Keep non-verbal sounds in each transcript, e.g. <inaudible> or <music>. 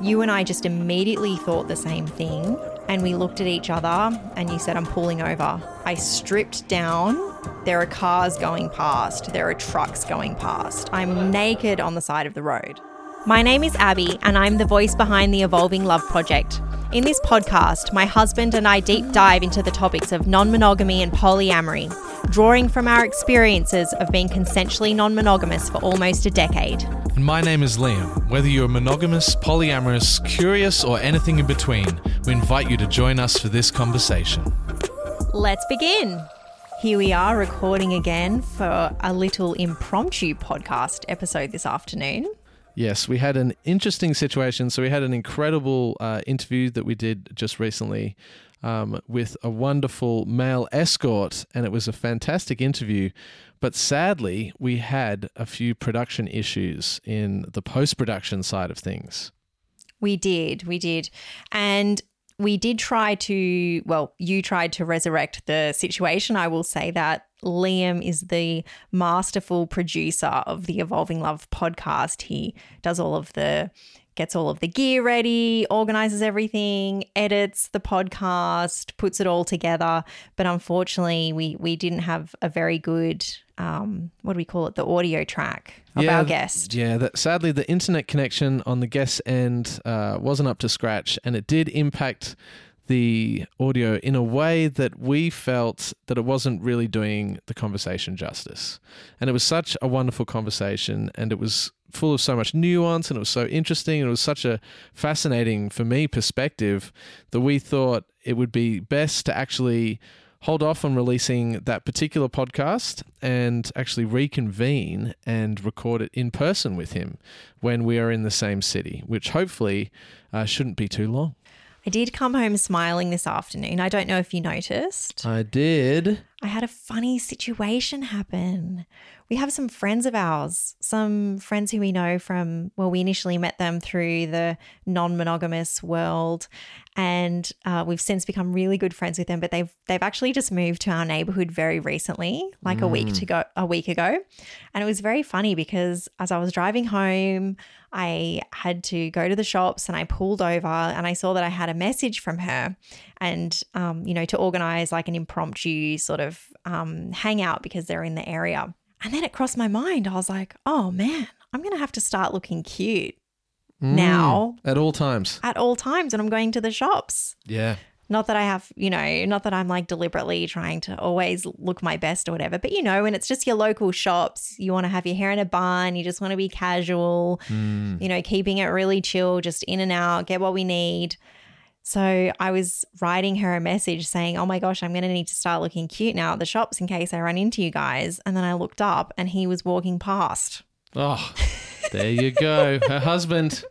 you and I just immediately thought the same thing. And we looked at each other, and you said, I'm pulling over. I stripped down. There are cars going past, there are trucks going past. I'm naked on the side of the road. My name is Abby, and I'm the voice behind the Evolving Love Project. In this podcast, my husband and I deep dive into the topics of non monogamy and polyamory, drawing from our experiences of being consensually non monogamous for almost a decade. And my name is Liam. Whether you're monogamous, polyamorous, curious, or anything in between, we invite you to join us for this conversation. Let's begin. Here we are recording again for a little impromptu podcast episode this afternoon. Yes, we had an interesting situation. So we had an incredible uh, interview that we did just recently um, with a wonderful male escort, and it was a fantastic interview. But sadly, we had a few production issues in the post production side of things. We did, we did. And we did try to, well, you tried to resurrect the situation. I will say that Liam is the masterful producer of the Evolving Love podcast. He does all of the gets all of the gear ready, organizes everything, edits the podcast, puts it all together. But unfortunately, we we didn't have a very good um, what do we call it? The audio track of yeah, our guest. Yeah, that sadly the internet connection on the guest end uh, wasn't up to scratch, and it did impact the audio in a way that we felt that it wasn't really doing the conversation justice. And it was such a wonderful conversation and it was full of so much nuance and it was so interesting and it was such a fascinating for me perspective that we thought it would be best to actually hold off on releasing that particular podcast and actually reconvene and record it in person with him when we are in the same city, which hopefully uh, shouldn't be too long. I did come home smiling this afternoon. I don't know if you noticed. I did. I had a funny situation happen. We have some friends of ours, some friends who we know from, well, we initially met them through the non monogamous world. And uh, we've since become really good friends with them, but they've they've actually just moved to our neighborhood very recently, like mm. a week to go a week ago. And it was very funny because as I was driving home, I had to go to the shops and I pulled over and I saw that I had a message from her and, um, you know, to organize like an impromptu sort of um, hangout because they're in the area. And then it crossed my mind. I was like, oh man, I'm going to have to start looking cute mm, now. At all times. At all times. when I'm going to the shops. Yeah. Not that I have, you know, not that I'm like deliberately trying to always look my best or whatever, but you know, when it's just your local shops, you want to have your hair in a bun, you just want to be casual, mm. you know, keeping it really chill, just in and out, get what we need. So I was writing her a message saying, Oh my gosh, I'm going to need to start looking cute now at the shops in case I run into you guys. And then I looked up and he was walking past. Oh, there you go. Her husband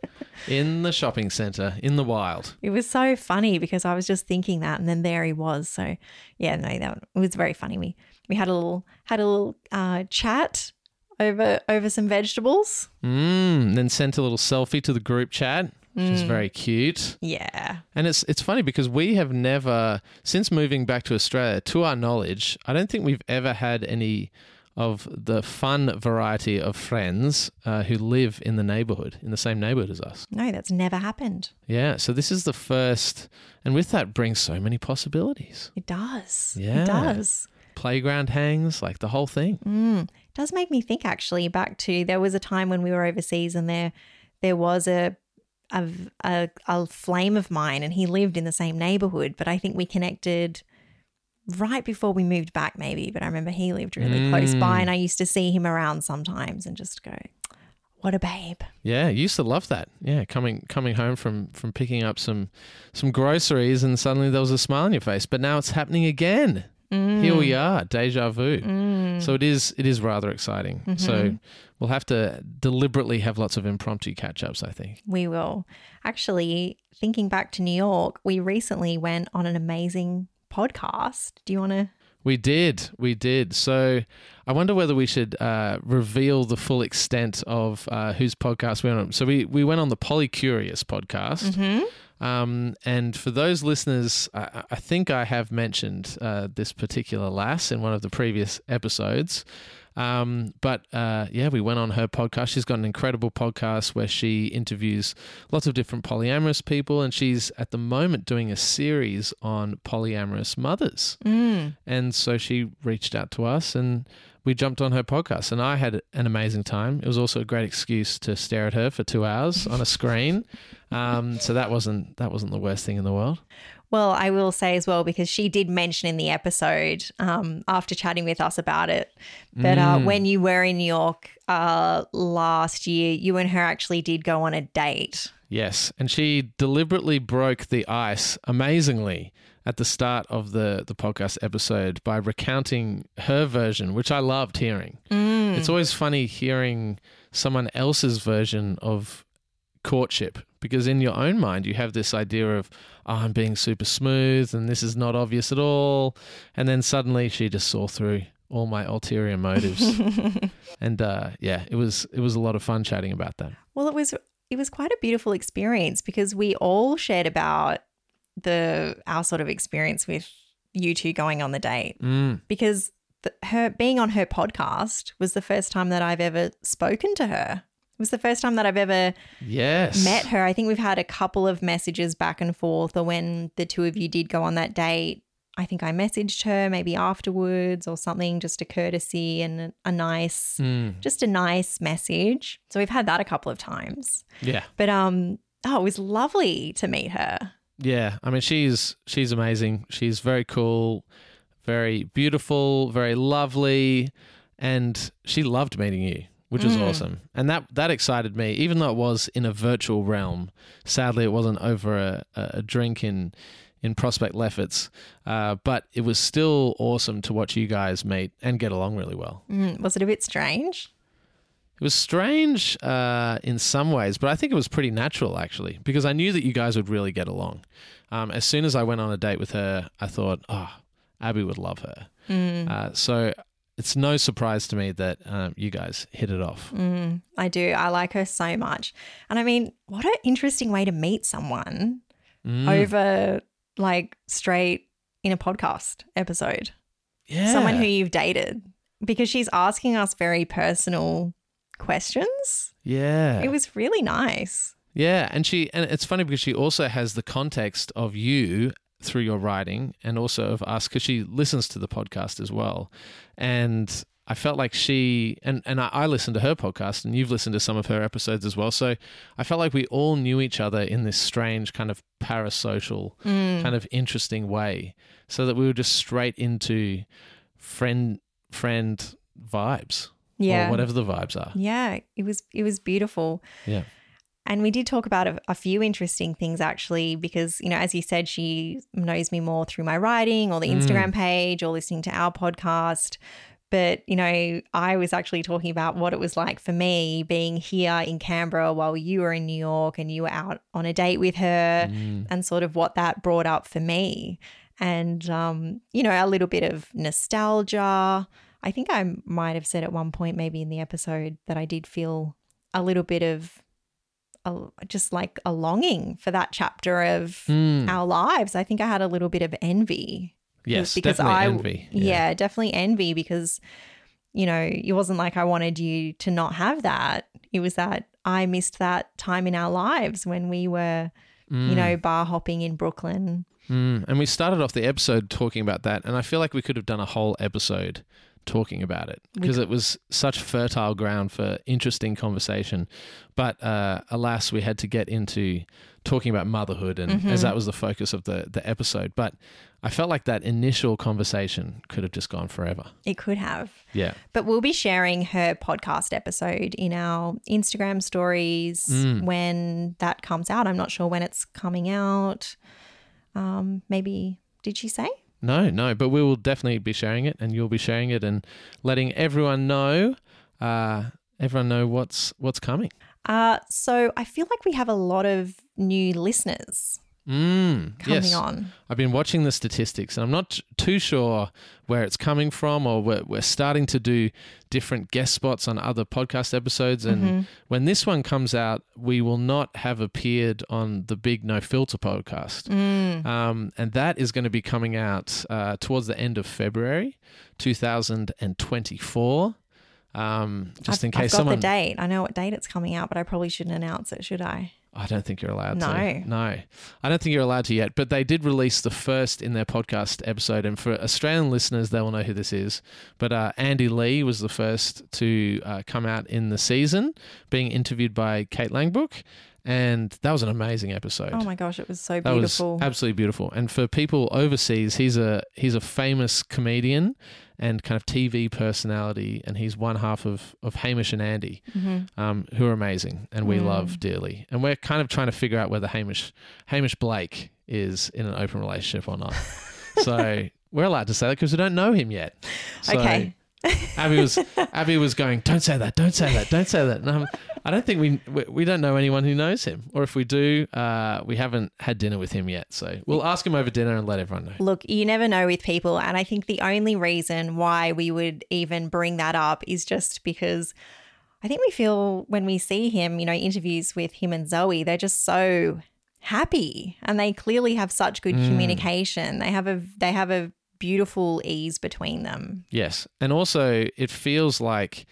in the shopping centre in the wild. It was so funny because I was just thinking that, and then there he was. So yeah, no, that it was very funny. We we had a little had a little uh, chat over over some vegetables. Mm, then sent a little selfie to the group chat. Which is mm. very cute. Yeah. And it's it's funny because we have never since moving back to Australia, to our knowledge, I don't think we've ever had any of the fun variety of friends uh, who live in the neighborhood, in the same neighborhood as us. No, that's never happened. Yeah, so this is the first, and with that brings so many possibilities. It does. Yeah. It does. Playground hangs, like the whole thing. Mm. It does make me think actually back to there was a time when we were overseas and there there was a a, a, a flame of mine and he lived in the same neighborhood, but I think we connected – right before we moved back, maybe. But I remember he lived really mm. close by, and I used to see him around sometimes and just go, "What a babe!" Yeah, used to love that. Yeah, coming coming home from from picking up some some groceries, and suddenly there was a smile on your face. But now it's happening again. Mm. Here we are, deja vu. Mm. So it is it is rather exciting. Mm-hmm. So we'll have to deliberately have lots of impromptu catch ups. I think we will. Actually, thinking back to New York, we recently went on an amazing podcast. Do you want to? We did. We did. So I wonder whether we should uh, reveal the full extent of uh, whose podcast we went on. So we, we went on the Polycurious podcast. Mm-hmm. Um, and for those listeners, I, I think I have mentioned uh, this particular lass in one of the previous episodes. Um, but uh, yeah, we went on her podcast. She's got an incredible podcast where she interviews lots of different polyamorous people, and she's at the moment doing a series on polyamorous mothers. Mm. And so she reached out to us and we jumped on her podcast and I had an amazing time. It was also a great excuse to stare at her for two hours on a screen. <laughs> Um, so that wasn't that wasn't the worst thing in the world. Well, I will say as well because she did mention in the episode um, after chatting with us about it that uh, Mm. when you were in New York uh, last year, you and her actually did go on a date. Yes, and she deliberately broke the ice amazingly at the start of the the podcast episode by recounting her version, which I loved hearing. It's always funny hearing someone else's version of courtship because in your own mind you have this idea of oh, I'm being super smooth and this is not obvious at all, and then suddenly she just saw through all my ulterior motives, <laughs> and uh, yeah, it was it was a lot of fun chatting about that. Well, it was it was quite a beautiful experience because we all shared about the our sort of experience with you two going on the date Mm. because the, her being on her podcast was the first time that I've ever spoken to her. It was the first time that I've ever Yes. met her. I think we've had a couple of messages back and forth, or when the two of you did go on that date. I think I messaged her maybe afterwards or something, just a courtesy and a, nice, Mm. just a nice message. So we've had that a couple of times. Yeah. But um, oh, it was lovely to meet her. Yeah. I mean she's she's amazing. She's very cool, very beautiful, very lovely, and she loved meeting you, which was Mm. awesome. And that that excited me, even though it was in a virtual realm. Sadly it wasn't over a, a drink in in Prospect Lefferts. Uh, but it was still awesome to watch you guys meet and get along really well. Mm, was it a bit strange? It was strange uh, in some ways, but I think it was pretty natural actually, because I knew that you guys would really get along. Um, as soon as I went on a date with her, I thought, oh, Abby would love her. Mm, Uh, so it's no surprise to me that um, you guys hit it off. mm, I do. I like her so much. And I mean, what an interesting way to meet someone Mm, over like straight in a podcast episode. yeah. Someone who you've dated because she's asking us very personal questions. yeah. It was really nice. Yeah, and she and it's funny because she also has the context of you through your writing and also of us because she listens to the podcast as well. And I felt like she and and I, I listened to her podcast and you've listened to some of her episodes as well. So I felt like we all knew each other in this strange kind of parasocial Mm. kind of interesting way, so that we were just straight into friend friend vibes Yeah. or whatever the vibes are. Yeah, it was it was beautiful. Yeah. And we did talk about a, a few interesting things actually, because, you know, as you said, she knows me more through my writing or the Mm. Instagram page or listening to our podcast. But, you know, I was actually talking about what it was like for me being here in Canberra while you were in New York and you were out on a date with her Mm. and sort of what that brought up for me. And, um, you know, a little bit of nostalgia. I think I might have said at one point, maybe in the episode, that I did feel a little bit of a, just like a longing for that chapter of Mm. our lives. I think I had a little bit of envy. Yes, because definitely I- envy. Yeah. definitely envy because, you know, it wasn't like I wanted you to not have that. It was that I missed that time in our lives when we were, Mm. you know, bar hopping in Brooklyn. Mm, and we started off the episode talking about that, and I feel like we could have done a whole episode talking about it because it was such fertile ground for interesting conversation. But uh, alas, we had to get into talking about motherhood, and Mhm. as that was the focus of the the episode. But I felt like that initial conversation could have just gone forever. It could have. Yeah. But we'll be sharing her podcast episode in our Instagram stories Mm. when that comes out. I'm not sure when it's coming out. Um, maybe, did she say? No, no, but we will definitely be sharing it, and you'll be sharing it, and letting everyone know, uh, everyone know what's what's coming. Uh, so I feel like we have a lot of new listeners Mm, coming yes. on. I've been watching the statistics and I'm not too sure where it's coming from or we're, we're starting to do different guest spots on other podcast episodes. And Mhm. when this one comes out, we will not have appeared on the big No Filter podcast. Mm. Um, and that is going to be coming out uh, towards the end of February 2024. Um, just I've, in case I've got someone. the date. I know what date it's coming out, but I probably shouldn't announce it, should I? I don't think you're allowed No. to. No. I don't think you're allowed to yet. But they did release the first in their podcast episode. And for Australian listeners, they will know who this is. But uh, Andy Lee was the first to uh, come out in the season, being interviewed by Kate Langbroek. And that was an amazing episode. Oh my gosh, it was so beautiful. was absolutely beautiful. And for people overseas, he's a he's a famous comedian and kind of TV personality, and he's one half of of Hamish and Andy, Mm-hmm. um, who are amazing and we Mm. love dearly. And we're kind of trying to figure out whether Hamish Hamish Blake is in an open relationship or not. <laughs> so we're allowed to say that because we don't know him yet. So Okay. Abby was <laughs> Abby was going, "Don't say that, don't say that, don't say that." And um, I don't think we, we we don't know anyone who knows him, or if we do, uh, we haven't had dinner with him yet. So we'll ask him over dinner and let everyone know. Look, you never know with people. And I think the only reason why we would even bring that up is just because I think we feel when we see him, you know, interviews with him and Zoe, they're just so happy and they clearly have such good Mm. communication. They have a they have a beautiful ease between them. Yes, and also it feels like,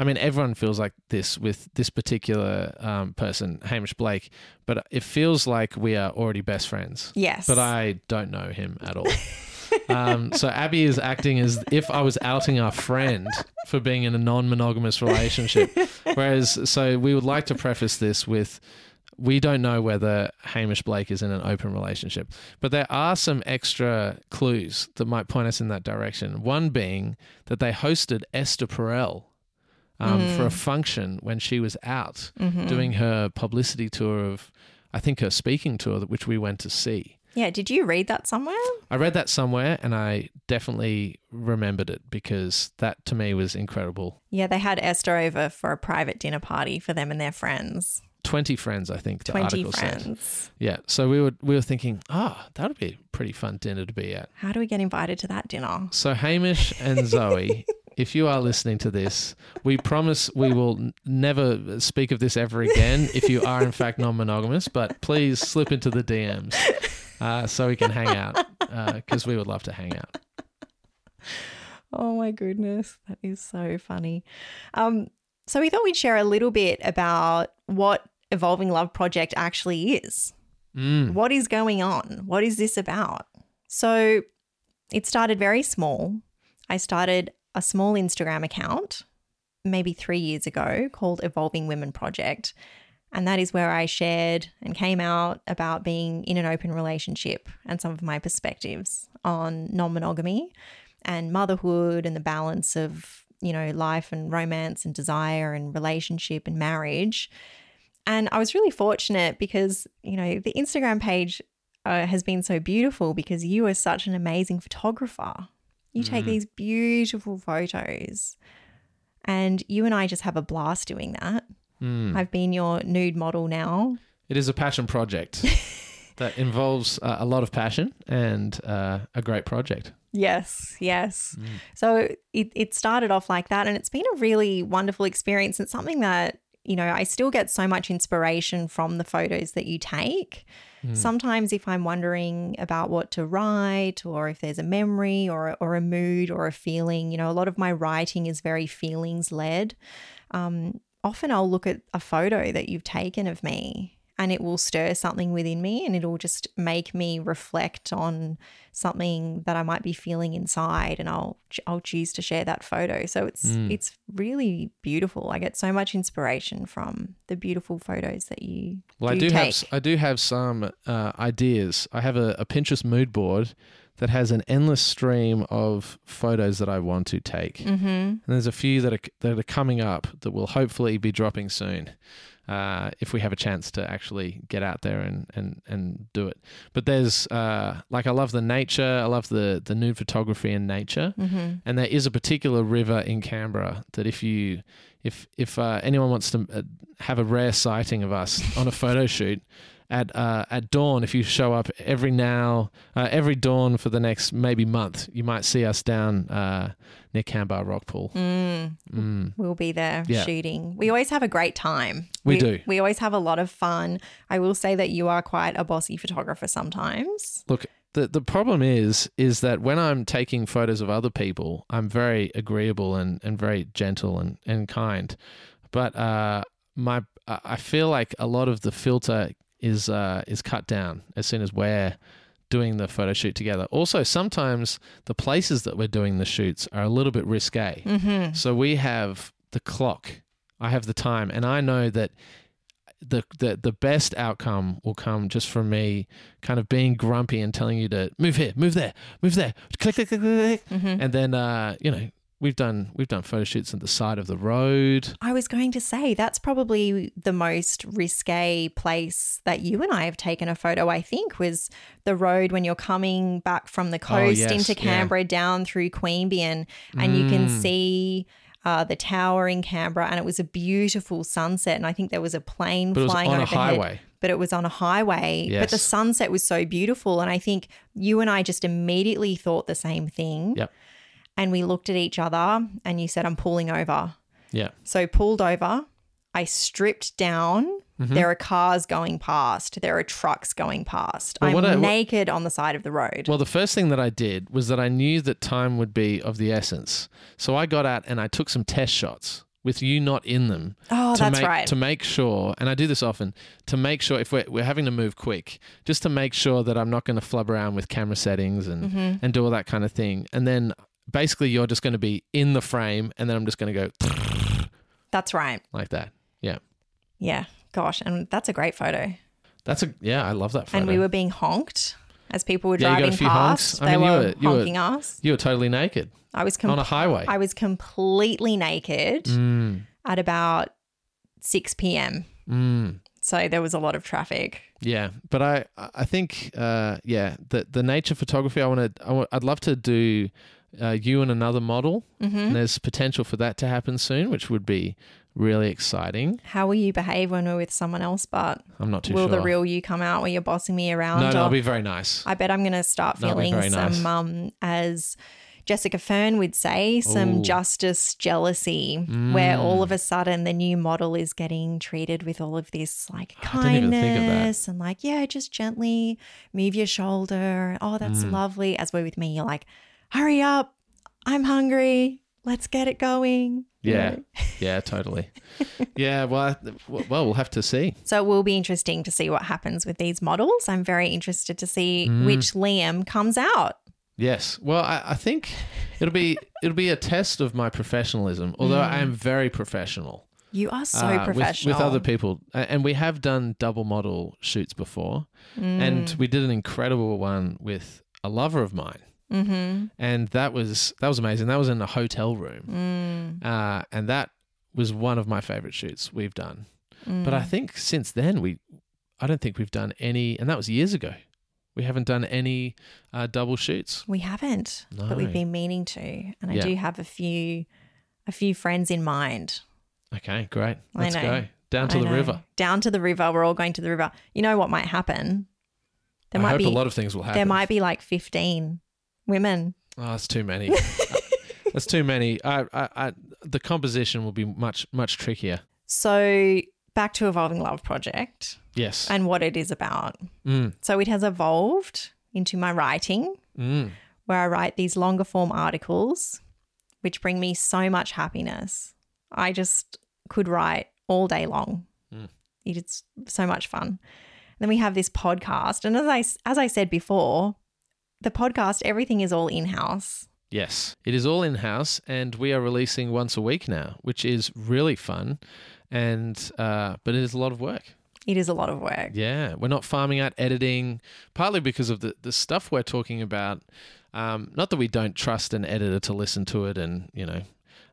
I mean, everyone feels like this with this particular um, person, Hamish Blake, but it feels like we are already best friends. Yes. But I don't know him at all. <laughs> um, so Abby is acting as if I was outing our friend for being in a non-monogamous relationship. <laughs> Whereas, so we would like to preface this with. We don't know whether Hamish Blake is in an open relationship, but there are some extra clues that might point us in that direction. One being that they hosted Esther Perel um, for a function when she was out Mm-hmm. doing her publicity tour of, I think, her speaking tour, which we went to see. Yeah, did you read that somewhere? I read that somewhere and I definitely remembered it because that to me was incredible. Yeah, they had Esther over for a private dinner party for them and their friends. 20 friends, I think the 20 article said. friends. Yeah. So we were we were thinking, ah, that would be a pretty fun dinner to be at. How do we get invited to that dinner? So Hamish and Zoe, <laughs> if you are listening to this, we promise we will never speak of this ever again if you are in fact non-monogamous, but please slip into the DMs uh, so we can hang out because we would love to hang out. Oh my goodness, that is so funny. Um, so we thought we'd share a little bit about what Evolving Love Project actually is. Mm. What is going on? What is this about? So it started very small. I started a small Instagram account maybe three years ago called Evolving Women Project. And that is where I shared and came out about being in an open relationship and some of my perspectives on non monogamy and motherhood and the balance of, you know, life and romance and desire and relationship and marriage. And I was really fortunate because, you know, the Instagram page uh, has been so beautiful because you are such an amazing photographer. You take these beautiful photos, and you and I just have a blast doing that. Mm. I've been your nude model now. It is a passion project <laughs> that involves uh, a lot of passion and uh, a great project. Yes, yes. So it, it started off like that, and it's been a really wonderful experience. It's something that, you know, I still get so much inspiration from the photos that you take. Sometimes, if I'm wondering about what to write, or if there's a memory, or, or a mood, or a feeling, you know, a lot of my writing is very feelings led. Um, often I'll look at a photo that you've taken of me and it will stir something within me and it'll just make me reflect on something that I might be feeling inside and I'll I'll choose to share that photo. So it's it's really beautiful. I get so much inspiration from the beautiful photos that you Well, I do do have take. s- I do have some uh, ideas. I have a, a Pinterest mood board that has an endless stream of photos that I want to take, mm-hmm. and there's a few that are that are coming up that will hopefully be dropping soon. Uh, if we have a chance to actually get out there and, and, and do it. But there's uh, like I love the nature, I love the the nude photography and nature, Mm-hmm. and there is a particular river in Canberra that if you if if uh, anyone wants to uh, have a rare sighting of us on a photo <laughs> shoot at uh, at dawn, if you show up every now uh, every dawn for the next maybe month, you might see us down uh, near Canberra Rock Pool. Mm. Mm. We'll be there Yeah. shooting. We always have a great time. We do. We always have a lot of fun. I will say that you are quite a bossy photographer sometimes. Look, the the problem is is that when I'm taking photos of other people, I'm very agreeable and, and very gentle and, and kind. But uh, my I feel like a lot of the filter is uh, is cut down as soon as we're doing the photo shoot together. Also, sometimes the places that we're doing the shoots are a little bit risque. Mm-hmm. So we have the clock. I have the time, and I know that the, the the best outcome will come just from me kind of being grumpy and telling you to move here, move there, move there, click, click, click, click, click. Mm-hmm. and then uh, you know we've done we've done photo shoots at the side of the road. I was going to say that's probably the most risque place that you and I have taken a photo, I think, was the road when you're coming back from the coast yes, into yeah. Canberra down through Queanbeyan and you can Mm. see uh, the tower in Canberra and it was a beautiful sunset and I think there was a plane But it was flying on a overhead. highway. But it was on a highway. But the sunset was so beautiful. And I think you and I just immediately thought the same thing. Yep. And we looked at each other and you said, I'm pulling over. Yeah. So pulled over, I stripped down. Mm-hmm. There are cars going past. There are trucks going past. Well, I'm what I- what- naked on the side of the road. Well, the first thing that I did was that I knew that time would be of the essence. So I got out and I took some test shots with you not in them. oh, to that's make, right. To make sure, and I do this often, to make sure if we're, we're having to move quick, just to make sure that I'm not going to flub around with camera settings and, Mm-hmm. and do all that kind of thing. And then basically you're just going to be in the frame and then I'm just going to go <laughs> that's right. like that. Yeah. Yeah. Gosh. And that's a great photo. That's a, yeah, I love that photo. And we were being honked as people were Yeah, you got a driving few honks. past. I they mean, you were, were- you were- honking us. you were totally naked I was com- on a highway. I was completely naked mm, at about 6 p.m. mm. So there was a lot of traffic. Yeah, but I I think uh, yeah the the nature photography I want to I want, I'd love to do uh, you and another model. Mm-hmm. And there's potential for that to happen soon, which would be really exciting. How will you behave when we're with someone else? But I'm not too sure. will sure. the real you come out when you're bossing me around? no, no, I'll be very nice. I bet I'm going to start feeling very some, nice. um, as Jessica Fern would say, some Ooh. justice jealousy, where Mm. all of a sudden the new model is getting treated with all of this like I didn't even think of that. kindness and like, yeah, just gently move your shoulder. Oh, that's Mm. lovely. As we're with me, you're like, hurry up. I'm hungry. Let's get it going. Yeah. <laughs> yeah, totally. yeah, well, well, we'll have to see. So it will be interesting to see what happens with these models. I'm very interested to see Mm. which Liam comes out. Yes. Well, I, I think it'll be it'll be a test of my professionalism. Although I am very professional. You are so uh, professional. with, other people, and we have done double model shoots before, Mm. and we did an incredible one with a lover of mine, Mm-hmm. and that was that was amazing. That was in a hotel room, Mm. uh, and that was one of my favorite shoots we've done. Mm. But I think since then we, I don't think we've done any, and that was years ago. We haven't done any uh, double shoots. we haven't, but we've been meaning to, and I Yeah. do have a few, a few friends in mind. Okay, great. Let's go down to I the know. river. Down to the river. We're all going to the river. You know what might happen? There I might hope be a lot of things will happen. there might be like fifteen women. Oh, that's too many. <laughs> that's too many. I, I, I, the composition will be much, much trickier. So back to evolving love project Yes. and what it is about. Mm, So it has evolved into my writing, mm. where I write these longer form articles, which bring me so much happiness. I just could write all day long. Mm. It is so much fun. then we have this podcast, and as I as I said before, the podcast everything is all in house. Yes. It is all in house, and we are releasing once a week now, which is really fun. And uh, but it is a lot of work. It is a lot of work. Yeah, we're not farming out editing, partly because of the the stuff we're talking about. Um, not that we don't trust an editor to listen to it and you know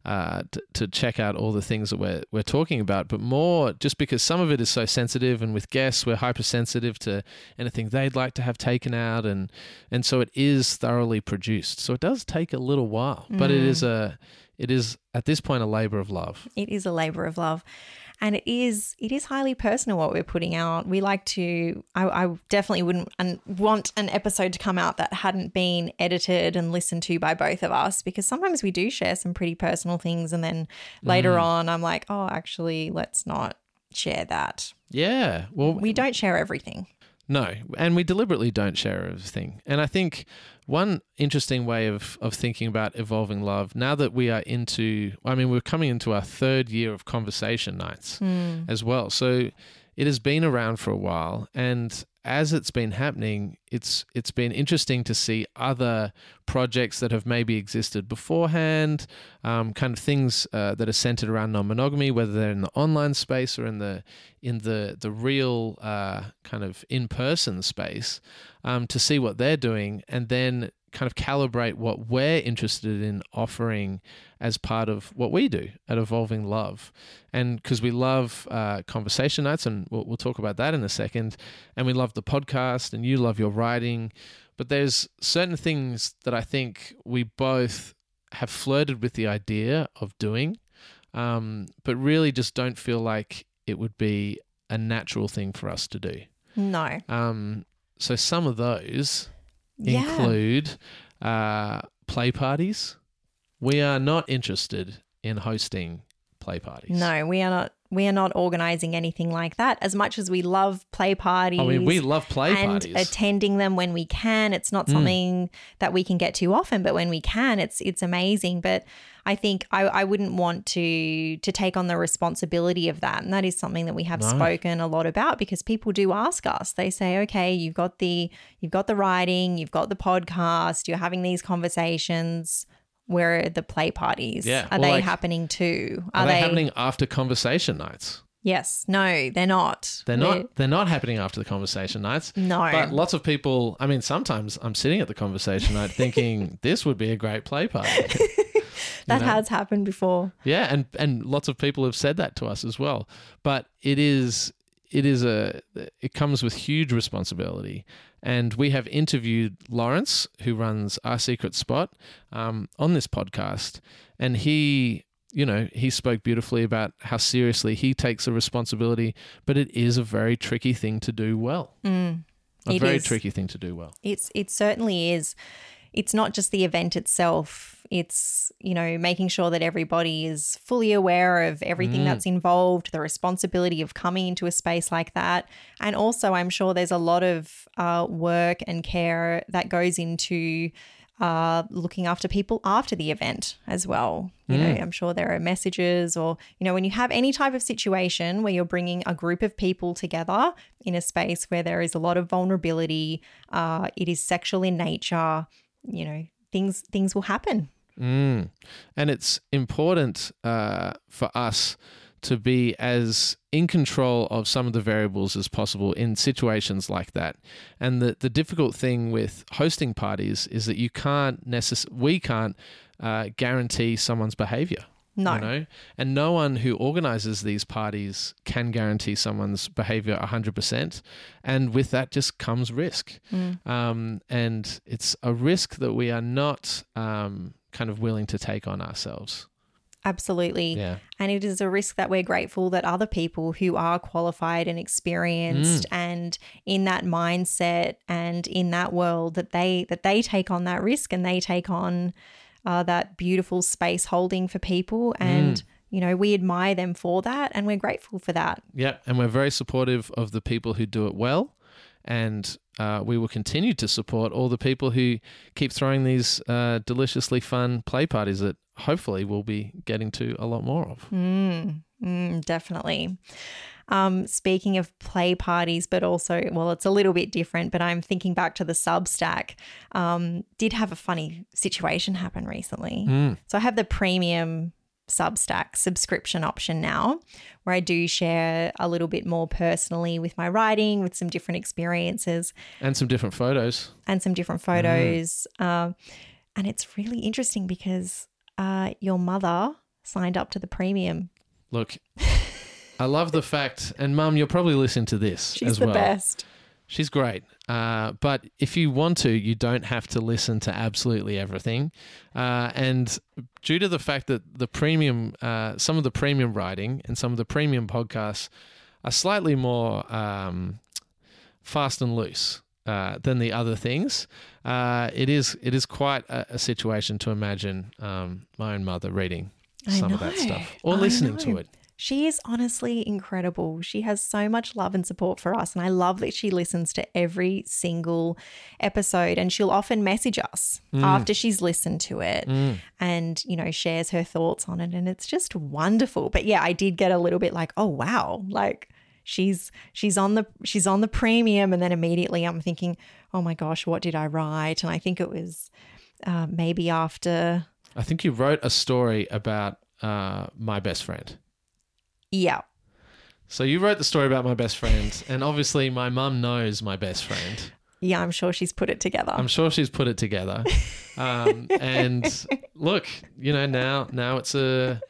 uh, to, to check out all the things that we're we're talking about, but more just because some of it is so sensitive, and with guests we're hypersensitive to anything they'd like to have taken out, and and so it is thoroughly produced. So it does take a little while, but it is a it is at this point a labor of love. It is a labor of love. And it is it is highly personal what we're putting out. We like to I, I definitely wouldn't un, want an episode to come out that hadn't been edited and listened to by both of us because sometimes we do share some pretty personal things and then later mm. on I'm like, "Oh, actually, let's not share that." Yeah, well, We don't share everything. No, and we deliberately don't share everything. And I think one interesting way of, of thinking about evolving love, now that we are into, I mean, we're coming into our third year of conversation nights hmm. as well. So it has been around for a while. And as it's been happening, it's it's been interesting to see other projects that have maybe existed beforehand, um, kind of things uh, that are centered around non-monogamy, whether they're in the online space or in the in the the real uh, kind of in-person space, um, to see what they're doing, and then kind of calibrate what we're interested in offering as part of what we do at Evolving Love. And because we love uh, conversation nights, and we'll, we'll talk about that in a second, and we love the podcast, and you love your writing. But there's certain things that I think we both have flirted with the idea of doing, um, but really just don't feel like it would be a natural thing for us to do. No. Um, so some of those Yeah. include uh, play parties. We are not interested in hosting play parties. No, we are not. We are not organizing anything like that. As much as we love play parties, I mean, we love play and parties. attending them when we can. It's not hmm. something that we can get to often, but when we can, it's it's amazing. But I think I, I wouldn't want to to take on the responsibility of that, and that is something that we have No. spoken a lot about because people do ask us. They say, "Okay, you've got the you've got the writing, you've got the podcast, you're having these conversations." Where are the play parties? Yeah, Are or they like- happening too? are they, happening after conversation nights? Yes. No, they're not. They're We're- not. They're not happening after the conversation nights. No. But lots of people. I mean, sometimes I'm sitting at the conversation night thinking <laughs> this would be a great play party. <laughs> that know? has happened before. Yeah, and and lots of people have said that to us as well. But it is it is a it comes with huge responsibility. And we have interviewed Lawrence, who runs Our Secret Spot, um, on this podcast, and he. You know, he spoke beautifully about how seriously he takes a responsibility, but it is a very tricky thing to do well. a Mm. It very is. tricky thing to do well. It's it certainly is. It's not just the event itself. It's you know making sure that everybody is fully aware of everything that's involved, the responsibility of coming into a space like that, and also I'm sure there's a lot of uh, work and care that goes into. Uh, looking after people after the event as well. You know, I'm sure there are messages, or, you know, when you have any type of situation where you're bringing a group of people together in a space where there is a lot of vulnerability, uh, it is sexual in nature, you know, things things will happen. Mm. And it's important uh, for us to be as in control of some of the variables as possible in situations like that. And the, the difficult thing with hosting parties is that you can't necess- we can't uh, guarantee someone's behavior. No. You know? And no one who organizes these parties can guarantee someone's behavior 100%. And with that just comes risk. Um, and it's a risk that we are not um, kind of willing to take on ourselves. Absolutely. Yeah. And it is a risk that we're grateful that other people who are qualified and experienced and in that mindset and in that world that they that they take on that risk and they take on uh, that beautiful space holding for people and you know we admire them for that and we're grateful for that. Yeah. And we're very supportive of the people who do it well. And uh, we will continue to support all the people who keep throwing these uh, deliciously fun play parties that hopefully we'll be getting to a lot more of. Mm, mm, definitely. Um, speaking of play parties, but also, well, it's a little bit different, but I'm thinking back to the Substack. Um, did have a funny situation happen recently. So I have the premium Substack subscription option now, where I do share a little bit more personally with my writing, with some different experiences And some different photos. and some different photos. Um, and it's really interesting because uh, your mother signed up to the premium. Look, <laughs> I love the fact, and Mum, you're probably listening to this She's as the well. best. She's great. Uh, but if you want to, you don't have to listen to absolutely everything. Uh, and due to the fact that the premium, uh, some of the premium writing and some of the premium podcasts are slightly more um, fast and loose. Uh, than the other things, uh, it is it is quite a, a situation to imagine um, my own mother reading I some of that stuff or I listening to it. She is honestly incredible. She has so much love and support for us. And I love that she listens to every single episode and she'll often message us after she's listened to it and, you know, shares her thoughts on it. And it's just wonderful. But yeah, I did get a little bit like, oh, wow. Like, she's she's on the she's on the premium and then immediately i'm thinking oh my gosh what did i write and i think it was uh, maybe after I think you wrote a story about uh, my best friend. Yeah So you wrote the story about my best friend, and obviously my mum knows my best friend. yeah i'm sure she's put it together I'm sure she's put it together. Um, <laughs> and look, you know now now it's a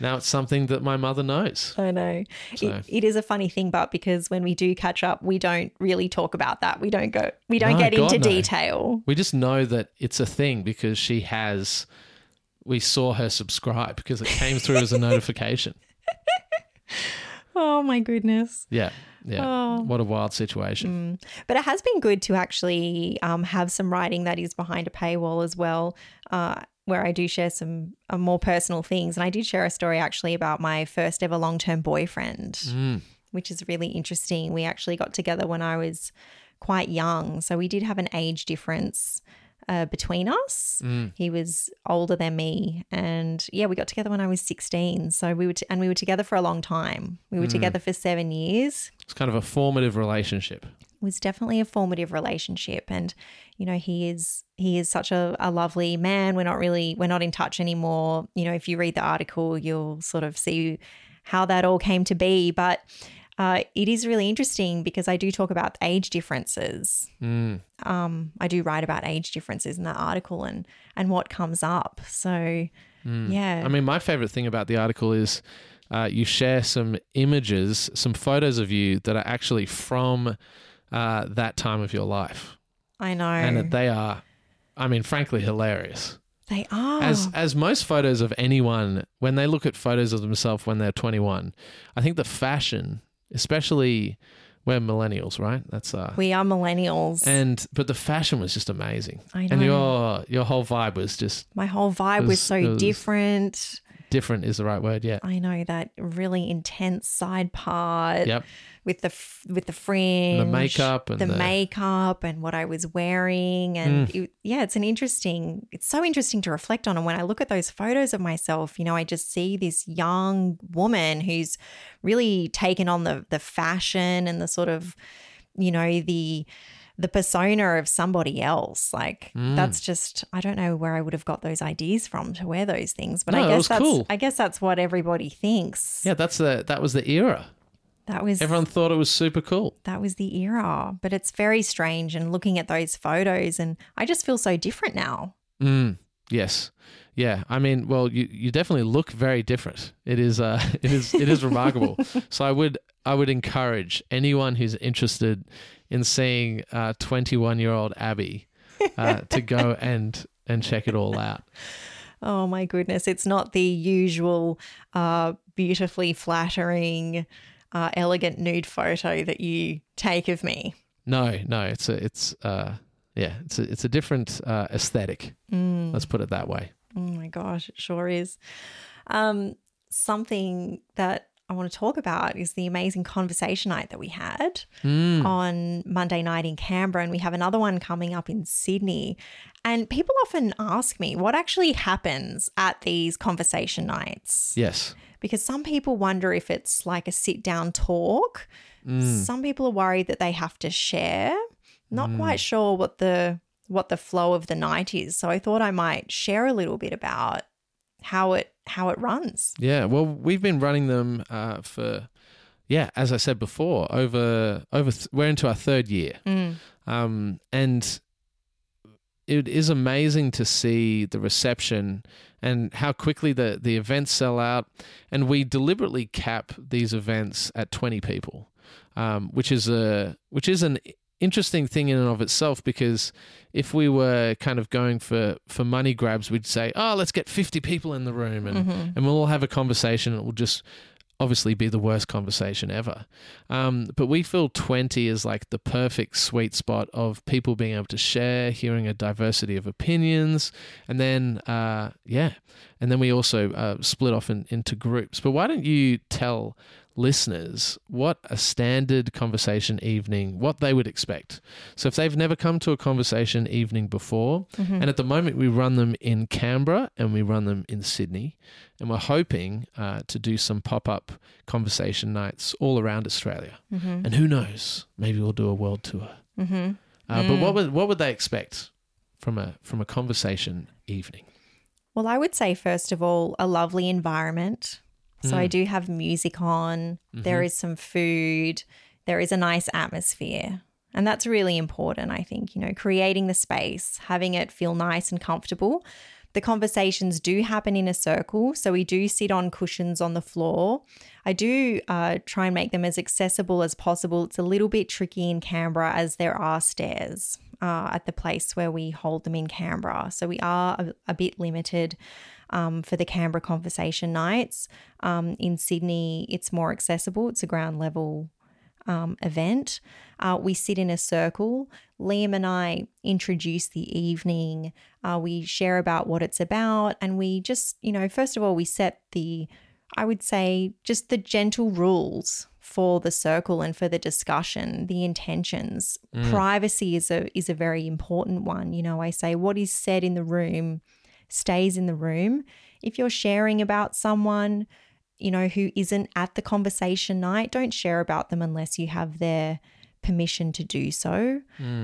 now it's something that my mother knows. I know. So- It, it is a funny thing, but because when we do catch up, we don't really talk about that. We don't go, we don't No, get God, into no. detail. We just know that it's a thing because she has. We saw her subscribe because it came through as a <laughs> notification. <laughs> Oh my goodness. Yeah, yeah. Oh. What a wild situation. But it has been good to actually um, have some writing that is behind a paywall as well, uh, where I do share some uh, more personal things. And I did share a story actually about my first ever long term boyfriend, Mm. which is really interesting. We actually got together when I was quite young. So we did have an age difference uh, between us. Mm. He was older than me, and yeah, we got together when I was sixteen. So we were, t- and we were together for a long time. We were together for seven years. It's kind of a formative relationship. It was definitely a formative relationship, and you know, he is he is such a, a lovely man. We're not really we're not in touch anymore. You know, if you read the article, you'll sort of see how that all came to be, but. Uh, it is really interesting because I do talk about age differences Mm. um, I do write about age differences in that article and and what comes up. So yeah, I mean, my favorite thing about the article is uh, you share some images, some photos of you that are actually from uh, that time of your life, I know and that they are, I mean, frankly, hilarious. they are. As as most photos of anyone, when they look at photos of themselves when they're 21, I think the fashion, especially we're millennials, right? That's uh, we are millennials. and but the fashion was just amazing, I know. and your your whole vibe was just My whole vibe was, was- so was- different. different. Is the right word? Yeah. I know that really intense side part Yep. With the with the fringe, the makeup and the, the- makeup and what I was wearing, and it- yeah, it's an interesting. It's so interesting to reflect on. And when I look at those photos of myself, you know, I just see this young woman who's really taken on the the fashion and the sort of, you know, the the persona of somebody else. Like Mm. that's just I don't know where I would have got those ideas from to wear those things, but No, I guess that's cool. I guess that's what everybody thinks. Yeah, that's the that was the era. That was Everyone thought it was super cool. that was the era, but it's very strange and looking at those photos and I just feel so different now. Mm, yes. Yeah. I mean, well, you, you definitely look very different. It is uh <laughs> it is it is remarkable. <laughs> so I would I would encourage anyone who's interested in seeing uh 21 year old Abby uh, to go <laughs> and and check it all out. Oh my goodness, it's not the usual uh beautifully flattering uh, elegant nude photo that you take of me. No, no, it's a it's uh yeah, it's a it's a different uh aesthetic. Mm. Let's put it that way. Oh my gosh, it sure is. Um, something that I want to talk about is the amazing conversation night that we had Mm. on Monday night in Canberra, and we have another one coming up in Sydney. And people often ask me what actually happens at these conversation nights Yes. because some people wonder if it's like a sit down talk. Mm. Some people are worried that they have to share. Not quite sure what the what the flow of the night is. So I thought I might share a little bit about how it how it runs. Yeah, well, we've been running them uh, for, yeah, as I said before, over over. Th- we're into our third year, Mm. um, and it is amazing to see the reception and how quickly the the events sell out. And we deliberately cap these events at twenty people, um, which is a which is an interesting thing in and of itself because if we were kind of going for for money grabs we'd say oh let's get 50 people in the room and Mm-hmm. and we'll all have a conversation. It will just obviously be the worst conversation ever. Um, but we feel 20 is like the perfect sweet spot of people being able to share, hearing a diversity of opinions, and then, uh, yeah, and then we also uh, split off in, into groups. But why don't you tell listeners what a standard conversation evening, what they would expect. So if they've never come to a conversation evening before, Mm-hmm. and at the moment we run them in Canberra and we run them in Sydney, and we're hoping uh, to do some pop up conversation nights all around Australia. Mm-hmm. And who knows, maybe we'll do a world tour. Mm-hmm. Uh, But what would what would they expect from a from a conversation evening? Well, I would say, first of all, a lovely environment. So I do have music on, there is some food, there is a nice atmosphere. And that's really important, I think, you know, creating the space, having it feel nice and comfortable. The conversations do happen in a circle. So we do sit on cushions on the floor. I do uh, try and make them as accessible as possible. It's a little bit tricky in Canberra as there are stairs uh, at the place where we hold them in Canberra. So we are a, a bit limited um, for the Canberra conversation nights. Um, in Sydney, it's more accessible, it's a ground level um, event. Uh, we sit in a circle. Liam and I introduce the evening. Uh, we share about what it's about. And we just, you know, first of all, we set the, I would say, just the gentle rules for the circle and for the discussion, the intentions. Privacy is a is a very important one. You know, I say what is said in the room stays in the room. If you're sharing about someone, you know, who isn't at the conversation night, don't share about them unless you have their permission to do so.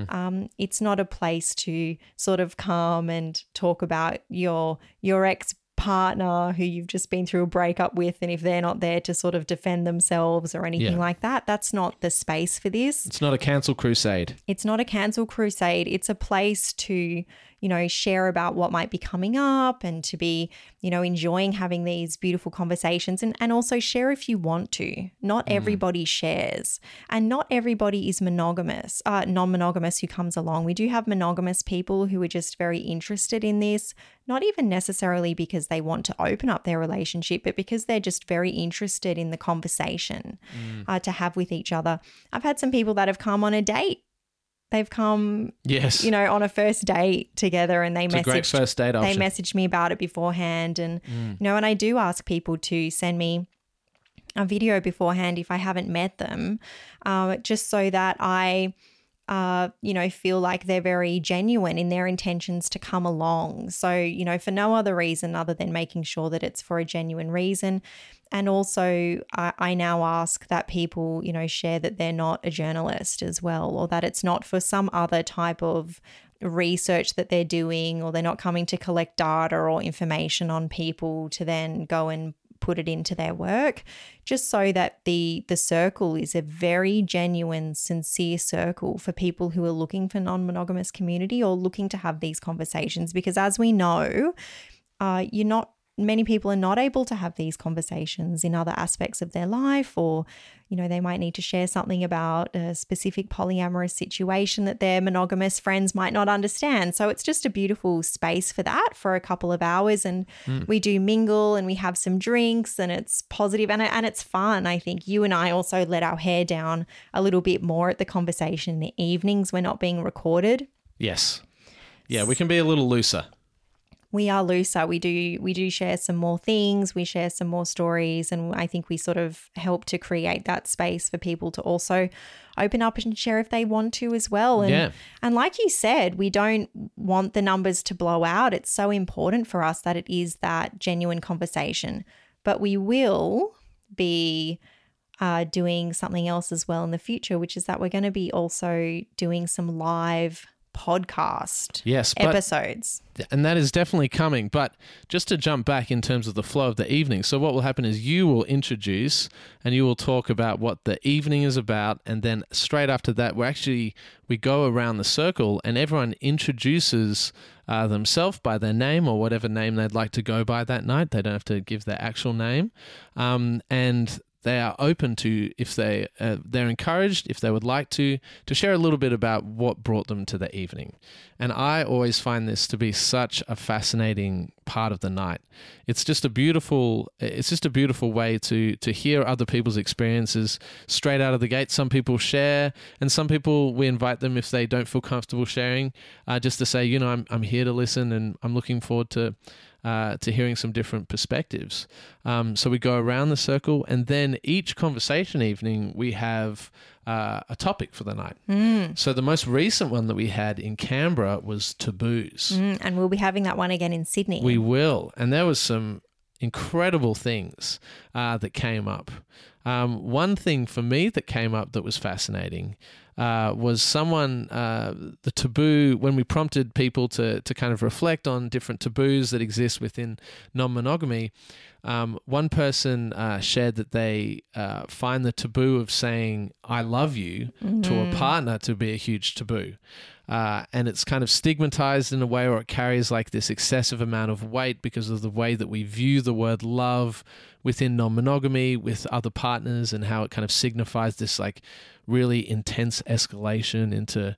Um, it's not a place to sort of come and talk about your your ex partner who you've just been through a breakup with and if they're not there to sort of defend themselves or anything Yeah. like that that's not the space for this It's not a cancel crusade. it's not a cancel crusade. It's a place to, you know, share about what might be coming up and to be, you know, enjoying having these beautiful conversations and, and also share if you want to. Not everybody shares and not everybody is monogamous, uh, non monogamous who comes along. We do have monogamous people who are just very interested in this, not even necessarily because they want to open up their relationship, but because they're just very interested in the conversation uh, to have with each other. I've had some people that have come on a date they've come, Yes. you know, on a first date together and they it's a great messaged first date they option. messaged me about it beforehand and you know and I do ask people to send me a video beforehand if I haven't met them um, just so that I uh, you know feel like they're very genuine in their intentions to come along so you know for no other reason other than making sure that it's for a genuine reason and also I, I now ask that people you know share that they're not a journalist as well or that it's not for some other type of research that they're doing or they're not coming to collect data or information on people to then go and put it into their work. Just so that the the circle is a very genuine sincere circle for people who are looking for non-monogamous community or looking to have these conversations. Because as we know uh, you're not many people are not able to have these conversations in other aspects of their life or you know they might need to share something about a specific polyamorous situation that their monogamous friends might not understand so it's just a beautiful space for that for a couple of hours and hmm. we do mingle and we have some drinks and it's positive and, and it's fun i think you and i also let our hair down a little bit more at the conversation in the evenings we're not being recorded yes. Yeah, we can be a little looser. We are looser. We do we do share some more things. We share some more stories, and I think we sort of help to create that space for people to also open up and share if they want to as well. And Yeah. and like you said, we don't want the numbers to blow out. It's so important for us that it is that genuine conversation. But we will be uh, doing something else as well in the future, which is that we're going to be also doing some live podcast Yes, but episodes. and that is definitely coming. But just to jump back in terms of the flow of the evening, so what will happen is you will introduce and you will talk about what the evening is about, and then straight after that, we actually we go around the circle and everyone introduces uh, themselves by their name or whatever name they'd like to go by that night. They don't have to give their actual name, um, and they are open to if they uh, they're encouraged if they would like to to share a little bit about what brought them to the evening. And i always find this to be such a fascinating part of the night. It's just a beautiful it's just a beautiful way to to hear other people's experiences straight out of the gate. Some people share and some people we invite them if they don't feel comfortable sharing uh, just to say you know I'm, I'm here to listen and i'm looking forward to uh, to hearing some different perspectives. Um, so we go around the circle, and then each conversation evening we have uh, a topic for the night. Mm. So the most recent one that we had in Canberra was taboos. Mm, and we'll be having that one again in Sydney. We will, and there was some incredible things uh, that came up. Um, one thing for me that came up that was fascinating uh, was someone uh, the taboo when we prompted people to to kind of reflect on different taboos that exist within non-monogamy. Um, one person uh, shared that they uh, find the taboo of saying "I love you" mm-hmm. to a mm-hmm. partner to be a huge taboo. Uh, and it's kind of stigmatized in a way, or it carries like this excessive amount of weight because of the way that we view the word love within non monogamy with other partners and how it kind of signifies this like really intense escalation into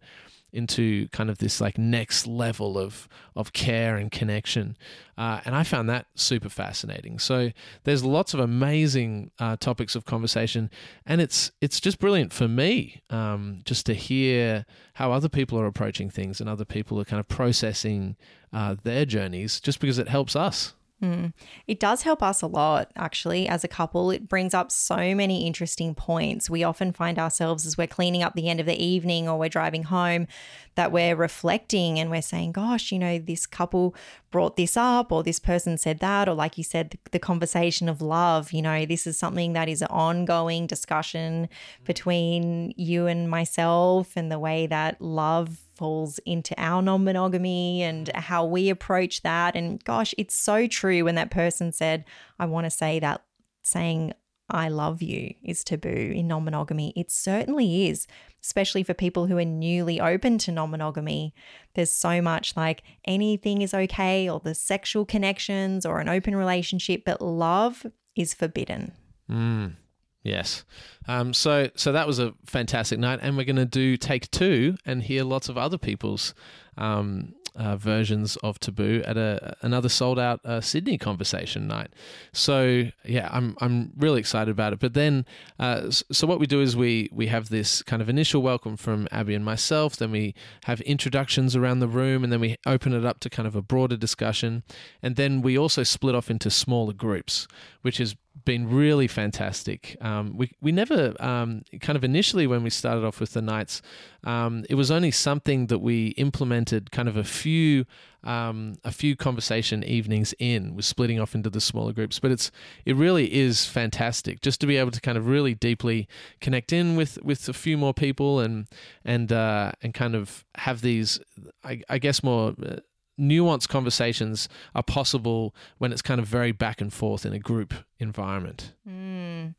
into kind of this like next level of of care and connection, uh, and I found that super fascinating. So there's lots of amazing uh, topics of conversation, and it's it's just brilliant for me um, just to hear how other people are approaching things and other people are kind of processing uh, their journeys, just because it helps us. Mm. It does help us a lot, actually, as a couple. It brings up so many interesting points. We often find ourselves as we're cleaning up the end of the evening or we're driving home that we're reflecting and we're saying, gosh, you know, this couple brought this up or this person said that. Or, like you said, the, the conversation of love, you know, this is something that is an ongoing discussion between you and myself and the way that love falls into our non monogamy and how we approach that. And gosh, it's so true when that person said, I want to say that saying I love you is taboo in non monogamy. It certainly is, especially for people who are newly open to non monogamy. There's so much like anything is okay, or the sexual connections, or an open relationship, but love is forbidden. Mm. Yes. Um, so so that was a fantastic night, and we're going to do take two and hear lots of other people's um, uh, versions of Taboo at a another sold out uh, Sydney conversation night. So yeah, I'm I'm really excited about it. But then, uh, so what we do is we we have this kind of initial welcome from Abby and myself. Then we have introductions around the room, and then we open it up to kind of a broader discussion. And then we also split off into smaller groups, which has been really fantastic. Um, we we never um, kind of initially when we started off with the nights, um, it was only something that we implemented kind of a few um, a few conversation evenings in, was splitting off into the smaller groups. But it's it really is fantastic just to be able to kind of really deeply connect in with with a few more people and and uh, and kind of have these, I, I guess, more. Uh, nuanced conversations are possible when it's kind of very back and forth in a group environment. Mm.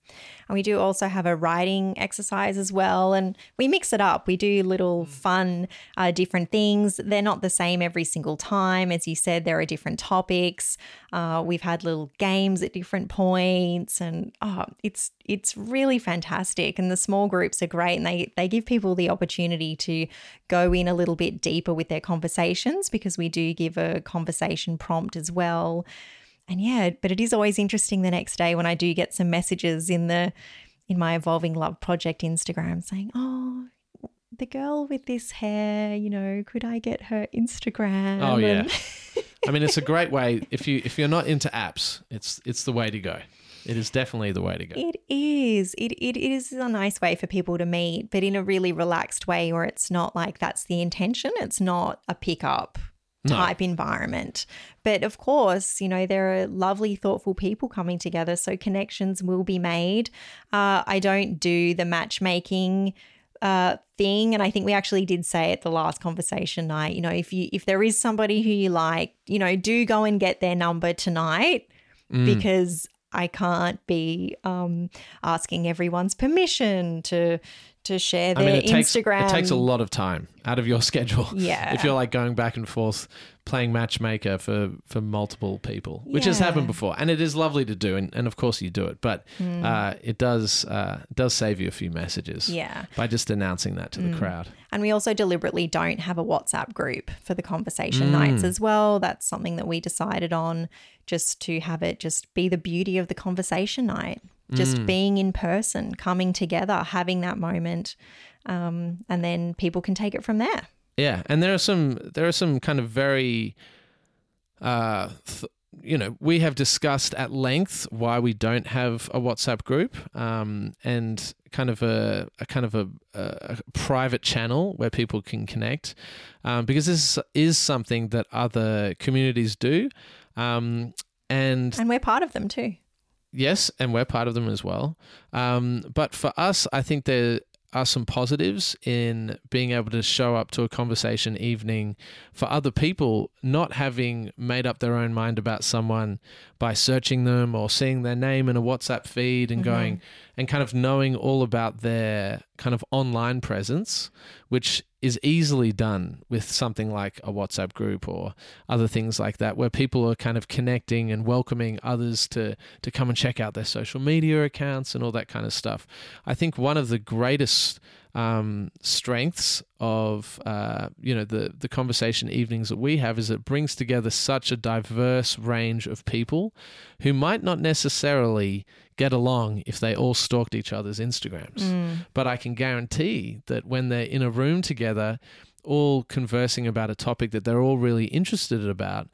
And we do also have a writing exercise as well. And we mix it up. We do little mm. fun, uh, different things. They're not the same every single time. As you said, there are different topics. Uh, we've had little games at different points. And oh, it's it's really fantastic. And the small groups are great. And they, they give people the opportunity to go in a little bit deeper with their conversations because we do give a conversation prompt as well and yeah, but it is always interesting the next day when I do get some messages in the in my evolving love project Instagram saying, "Oh, the girl with this hair, you know, could I get her Instagram?" Oh yeah. I mean, it's a <laughs> great way if you if you're not into apps, it's it's the way to go. It is definitely the way to go. It is. It, it is a nice way for people to meet, but in a really relaxed way where it's not like that's the intention. It's not a pickup type no. environment. But of course, you know, there are lovely, thoughtful people coming together. So connections will be made. Uh, I don't do the matchmaking uh, thing and i think we actually did say at the last conversation night you know if you if there is somebody who you like you know do go and get their number tonight mm. because i can't be um, asking everyone's permission to to share I mean, it takes, Instagram. it takes a lot of time out of your <laughs> schedule. Yeah. If you're like going back and forth playing matchmaker for, for multiple people, which has happened before. And it is lovely to do. And, and of course you do it. But uh, it does uh, does save you a few messages Mm. Yeah. by just announcing that to the crowd. And we also deliberately don't have a WhatsApp group for the conversation Mm. nights as well. That's something that we decided on just to have it just be the beauty of the conversation night, just Mm. being in person, coming together, having that moment. Um, and then people can take it from there. Yeah, and there are some there are some kind of very, uh, th- you know, we have discussed at length why we don't have a WhatsApp group, um, and kind of a, a kind of a, a private channel where people can connect, um, because this is something that other communities do, um, and And we're part of them too. Yes, and we're part of them as well. Um, but for us, I think there are some positives in being able to show up to a conversation evening for other people, not having made up their own mind about someone by searching them or seeing their name in a WhatsApp feed and going and kind of knowing all about their kind of online presence, which is easily done with something like a WhatsApp group or other things like that, where people are kind of connecting and welcoming others to to come and check out their social media accounts and all that kind of stuff. I think one of the greatest um, strengths of uh, you know the the conversation evenings that we have is it brings together such a diverse range of people who might not necessarily get along if they all stalked each other's Instagrams. But I can guarantee that when they're in a room together, all conversing about a topic that they're all really interested about,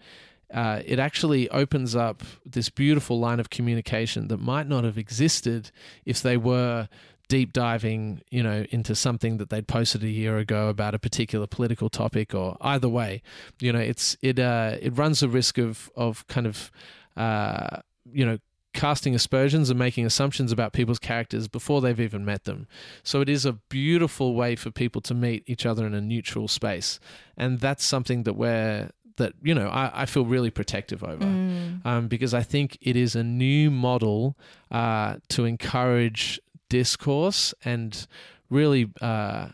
uh, it actually opens up this beautiful line of communication that might not have existed if they were deep diving, you know, into something that they'd posted a year ago about a particular political topic or either way. You know, it's it uh, it runs the risk of of kind of uh, you know casting aspersions and making assumptions about people's characters before they've even met them. So it is a beautiful way for people to meet each other in a neutral space, and that's something that we're that you know I, I feel really protective over um, because I think it is a new model uh, to encourage discourse and really uh,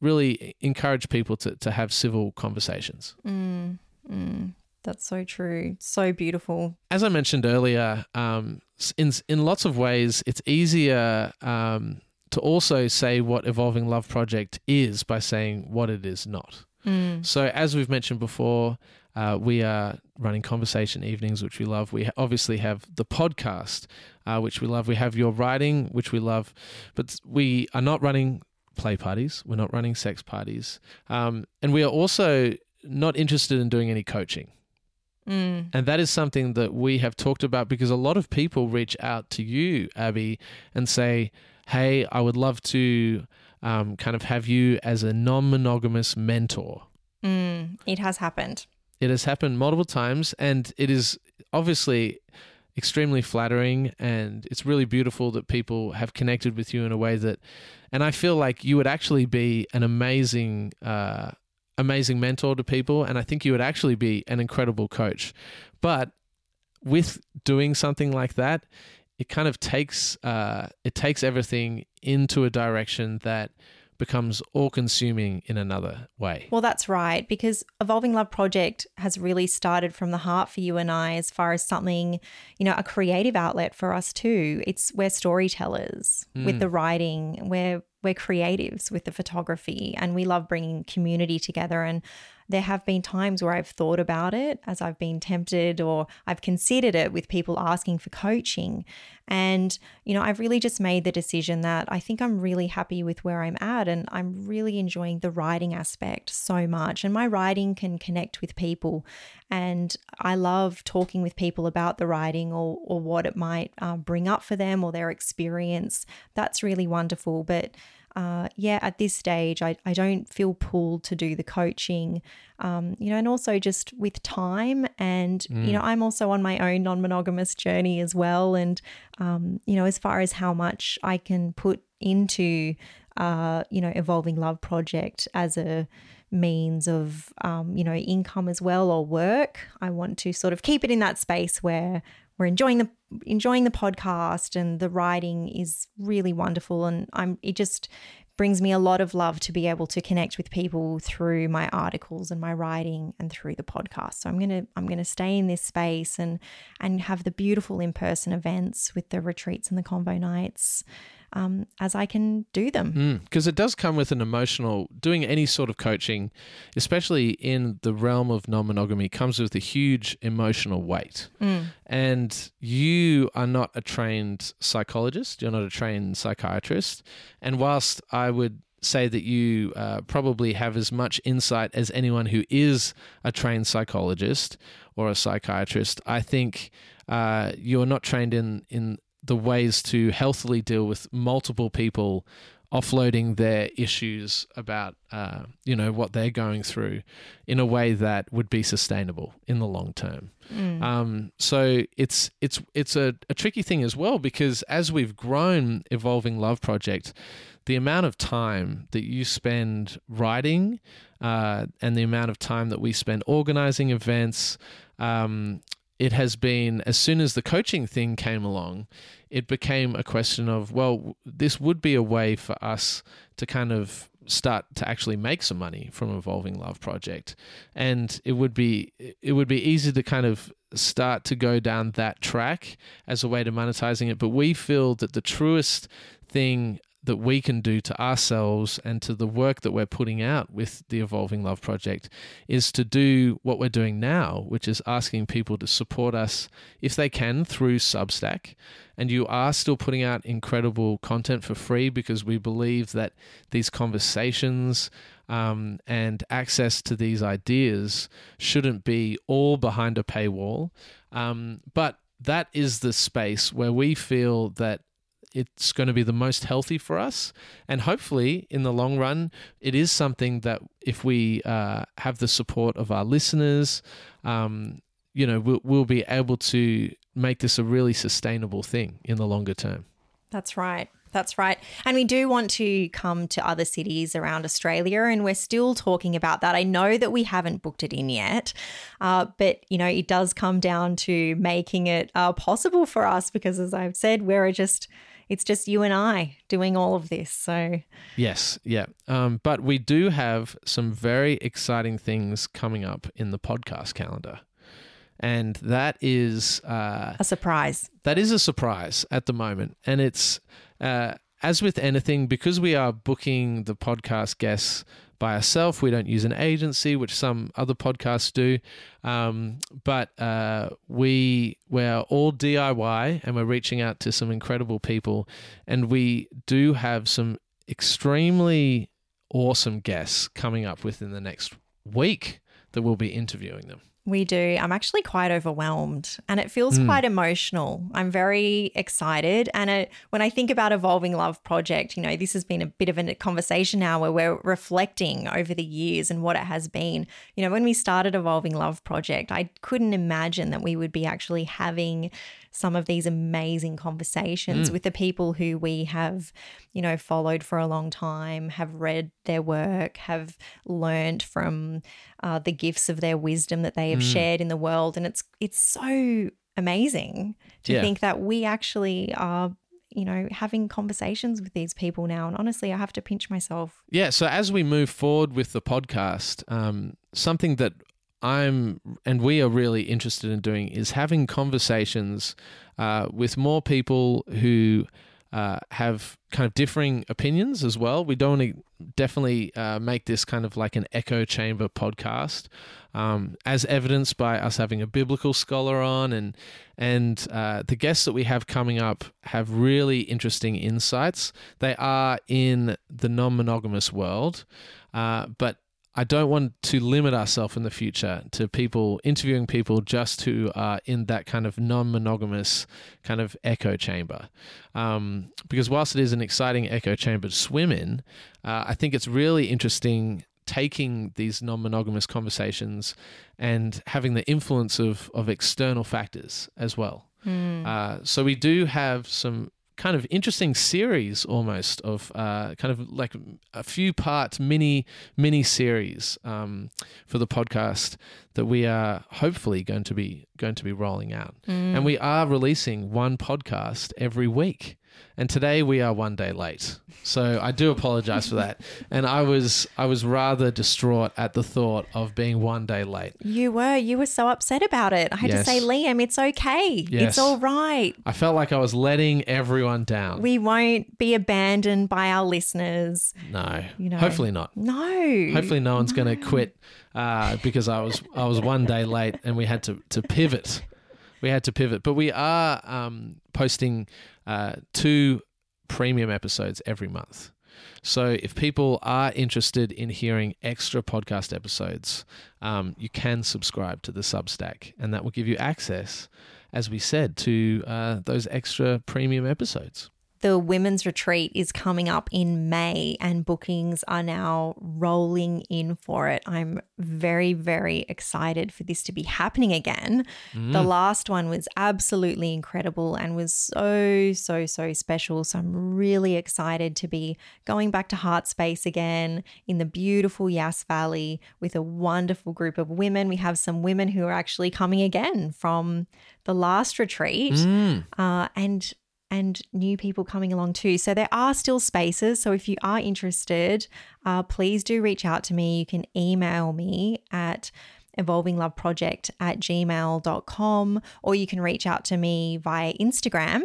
really encourage people to, to have civil conversations. Mm, mm, that's so true. So beautiful. as I mentioned earlier, um, in in lots of ways, it's easier um, to also say what Evolving Love Project is by saying what it is not. So, as we've mentioned before, uh, we are running conversation evenings, which we love. We obviously have the podcast, uh, which we love. We have your writing, which we love, but we are not running play parties. We're not running sex parties, um, and we are also not interested in doing any coaching. Mm, And that is something that we have talked about because a lot of people reach out to you, Abby, and say, Hey, I would love to um, kind of have you as a non monogamous mentor. mm, it has happened. It has happened multiple times, and it is obviously extremely flattering. And it's really beautiful that people have connected with you in a way that, and I feel like you would actually be an amazing, uh, amazing mentor to people. And I think you would actually be an incredible coach. But with doing something like that, it kind of takes uh, it takes everything into a direction that becomes all consuming in another way. Well, that's right, because Evolving Love Project has really started from the heart for you and I as far as something, you know, a creative outlet for us too. It's we're storytellers with mm. the writing, we're we're creatives with the photography, and we love bringing community together. And there have been times where I've thought about it as I've been tempted or I've considered it with people asking for coaching. And, you know, I've really just made the decision that I think I'm really happy with where I'm at and I'm really enjoying the writing aspect so much. And my writing can connect with people. And I love talking with people about the writing or, or what it might uh, bring up for them or their experience. That's really wonderful. But uh, yeah, at this stage, I, I don't feel pulled to do the coaching, um, you know, and also just with time. And, you know, I'm also on my own non monogamous journey as well. And, um, you know, as far as how much I can put into, uh, you know, Evolving Love Project as a means of, um, you know, income as well or work, I want to sort of keep it in that space where we're enjoying the enjoying the podcast and the writing is really wonderful and I'm it just brings me a lot of love to be able to connect with people through my articles and my writing and through the podcast. So I'm gonna I'm gonna stay in this space and and have the beautiful in person events with the retreats and the convo nights um, as I can do them. Because mm, it does come with an emotional, doing any sort of coaching, especially in the realm of non monogamy, comes with a huge emotional weight. Mm. And you are not a trained psychologist, you're not a trained psychiatrist. And whilst I would say that you uh, probably have as much insight as anyone who is a trained psychologist or a psychiatrist. I think uh, you're not trained in in the ways to healthily deal with multiple people offloading their issues about uh, you know what they're going through in a way that would be sustainable in the long term. Mm. Um, so it's it's it's a, a tricky thing as well because as we've grown evolving love project, the amount of time that you spend writing uh, and the amount of time that we spend organizing events. Um, it has been as soon as the coaching thing came along, it became a question of, well, this would be a way for us to kind of start to actually make some money from evolving love project. And it would be it would be easy to kind of start to go down that track as a way to monetizing it. But we feel that the truest thing that we can do to ourselves and to the work that we're putting out with the Evolving Love Project is to do what we're doing now, which is asking people to support us if they can through Substack. And you are still putting out incredible content for free because we believe that these conversations um, and access to these ideas shouldn't be all behind a paywall. Um, but that is the space where we feel that it's going to be the most healthy for us. And hopefully, in the long run, it is something that if we uh, have the support of our listeners, um, you know, we'll, we'll be able to make this a really sustainable thing in the longer term. That's right. That's right. And we do want to come to other cities around Australia, and we're still talking about that. I know that we haven't booked it in yet, uh, but you know, it does come down to making it uh, possible for us because, as I've said, we're just it's just you and I doing all of this. So, yes, yeah. Um, but we do have some very exciting things coming up in the podcast calendar. And that is uh, a surprise. That is a surprise at the moment. And it's, uh, as with anything, because we are booking the podcast guests by ourselves. We don't use an agency, which some other podcasts do. Um, but uh, we we're all DIY, and we're reaching out to some incredible people, and we do have some extremely awesome guests coming up within the next week that we'll be interviewing them. We do. I'm actually quite overwhelmed and it feels mm. quite emotional. I'm very excited. And it, when I think about Evolving Love Project, you know, this has been a bit of a conversation now where we're reflecting over the years and what it has been. You know, when we started Evolving Love Project, I couldn't imagine that we would be actually having some of these amazing conversations mm. with the people who we have, you know, followed for a long time, have read their work, have learned from uh, the gifts of their wisdom that they have mm. shared in the world, and it's it's so amazing to yeah. think that we actually are you know, having conversations with these people now. And honestly, I have to pinch myself. Yeah. So as we move forward with the podcast, um, something that I'm and we are really interested in doing is having conversations uh, with more people who uh, have kind of differing opinions as well. We don't want to definitely uh, make this kind of like an echo chamber podcast, um, as evidenced by us having a biblical scholar on, and and uh, the guests that we have coming up have really interesting insights. They are in the non-monogamous world, uh, but I don't want to limit ourselves in the future to people interviewing people just who are in that kind of non monogamous kind of echo chamber. Um, because whilst it is an exciting echo chamber to swim in, uh, I think it's really interesting taking these non monogamous conversations and having the influence of, of external factors as well. Mm. Uh, so we do have some kind of interesting series almost of uh, kind of like a few part mini mini series um, for the podcast that we are hopefully going to be going to be rolling out mm. and we are releasing one podcast every week and today we are one day late. So I do apologize for that. <laughs> And I was I was rather distraught at the thought of being one day late. You were. You were so upset about it. I had Yes. to say, Liam, it's okay. Yes. It's all right. I felt like I was letting everyone down. We won't be abandoned by our listeners. no, You know. hopefully not. No. Hopefully, no one's going to quit uh, because I was I was one day late and we had to to pivot. We had to pivot, but we are um, posting uh, two premium episodes every month. So if people are interested in hearing extra podcast episodes, um, you can subscribe to the Substack, and that will give you access, as we said, to uh, those extra premium episodes. The women's retreat is coming up in May and bookings are now rolling in for it. I'm very, very excited for this to be happening again. The last one was absolutely incredible and was so, so, so special. So I'm really excited to be going back to Heart Space again in the beautiful Yass Valley with a wonderful group of women. We have some women who are actually coming again from the last retreat Mm. uh, and and new people coming along too. So there are still spaces. So if you are interested, uh, please do reach out to me. You can email me at evolvingloveproject at gmail.com or you can reach out to me via Instagram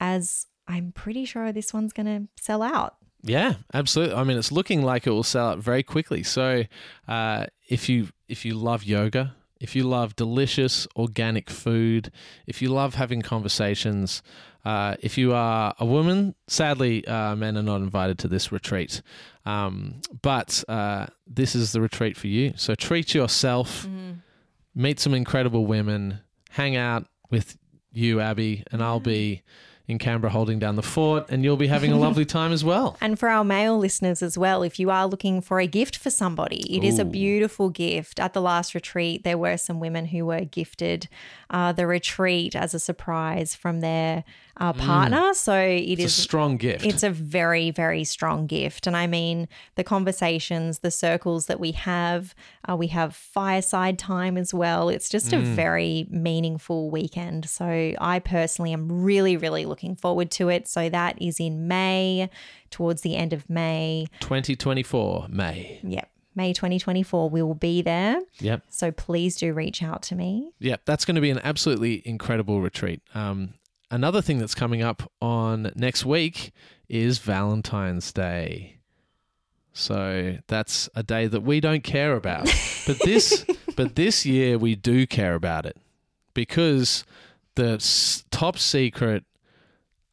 as I'm pretty sure this one's going to sell out. Yeah, absolutely. I mean, it's looking like it will sell out very quickly. So, uh, if you if you love yoga, if you love delicious organic food, if you love having conversations, uh, if you are a woman, sadly, uh, men are not invited to this retreat. Um, but uh, this is the retreat for you. So treat yourself, meet some incredible women, hang out with you, Abby, and I'll be in Canberra holding down the fort, and you'll be having a lovely <laughs> time as well. And for our male listeners as well, if you are looking for a gift for somebody, it is a beautiful gift. At the last retreat, there were some women who were gifted uh, the retreat as a surprise from their uh, partner. So it Mm. It's a strong gift. It's a very, very strong gift. And I mean, the conversations, the circles that we have, uh, we have fireside time as well. It's just Mm. a very meaningful weekend. So I personally am really, really looking forward to it. So that is in May, towards the end of May. 2024 May. Yep. May 2024, we will be there. Yep. So please do reach out to me. Yep. That's going to be an absolutely incredible retreat. Um, another thing that's coming up on next week is Valentine's Day. So that's a day that we don't care about. But this <laughs> but this year we do care about it because the s- top secret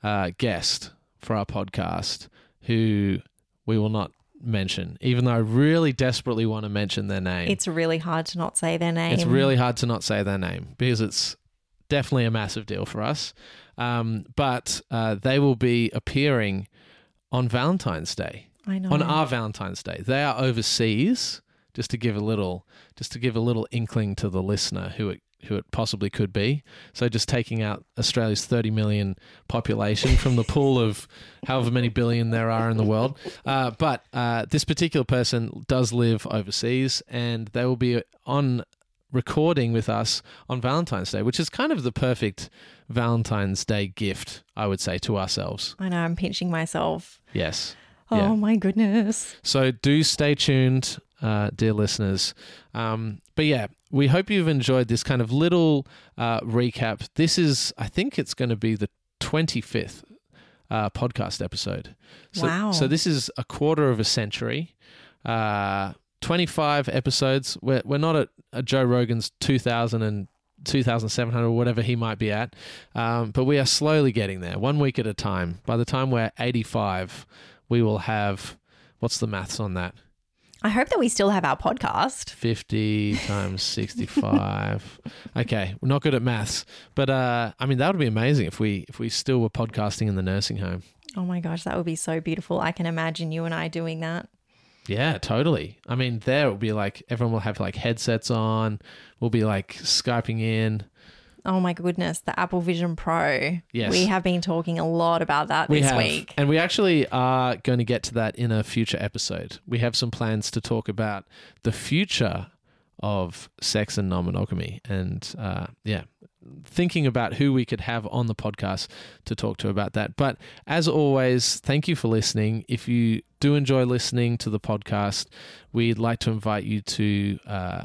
uh, guest for our podcast who we will not mention even though I really desperately want to mention their name. It's really hard to not say their name. It's really hard to not say their name because it's definitely a massive deal for us. Um, but uh, they will be appearing on Valentine's Day, I know. on our Valentine's Day. They are overseas, just to give a little, just to give a little inkling to the listener who it who it possibly could be. So just taking out Australia's 30 million population from the pool of however many billion there are in the world. Uh, but uh, this particular person does live overseas, and they will be on recording with us on Valentine's Day, which is kind of the perfect Valentine's Day gift, I would say, to ourselves. I know. I'm pinching myself. Yes. Oh Yeah. my goodness. So do stay tuned, uh, dear listeners. Um, but yeah, we hope you've enjoyed this kind of little uh, recap. This is, I think it's going to be the 25th uh, podcast episode. So, Wow. So this is a quarter of a century. Uh, 25 episodes. We're, we're not at, at Joe Rogan's 2000 and 2700 or whatever he might be at. Um, but we are slowly getting there, one week at a time. By the time we're 85, we will have what's the maths on that? I hope that we still have our podcast. 50 <laughs> times 65. Okay, we're not good at maths, but uh, I mean that would be amazing if we if we still were podcasting in the nursing home. Oh my gosh, that would be so beautiful. I can imagine you and I doing that. Yeah, totally. I mean, there it will be like everyone will have like headsets on. We'll be like skyping in. Oh my goodness, the Apple Vision Pro. Yes. We have been talking a lot about that We this have, week. and we actually are going to get to that in a future episode. We have some plans to talk about the future of sex and non-monogamy, and uh, yeah, thinking about who we could have on the podcast to talk to about that. But as always, thank you for listening. If you do enjoy listening to the podcast, we'd like to invite you to uh,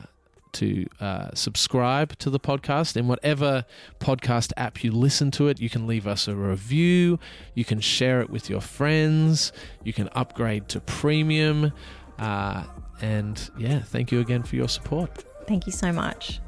to uh, subscribe to the podcast in whatever podcast app you listen to it. You can leave us a review. You can share it with your friends. You can upgrade to premium. Uh, and yeah, thank you again for your support. Thank you so much.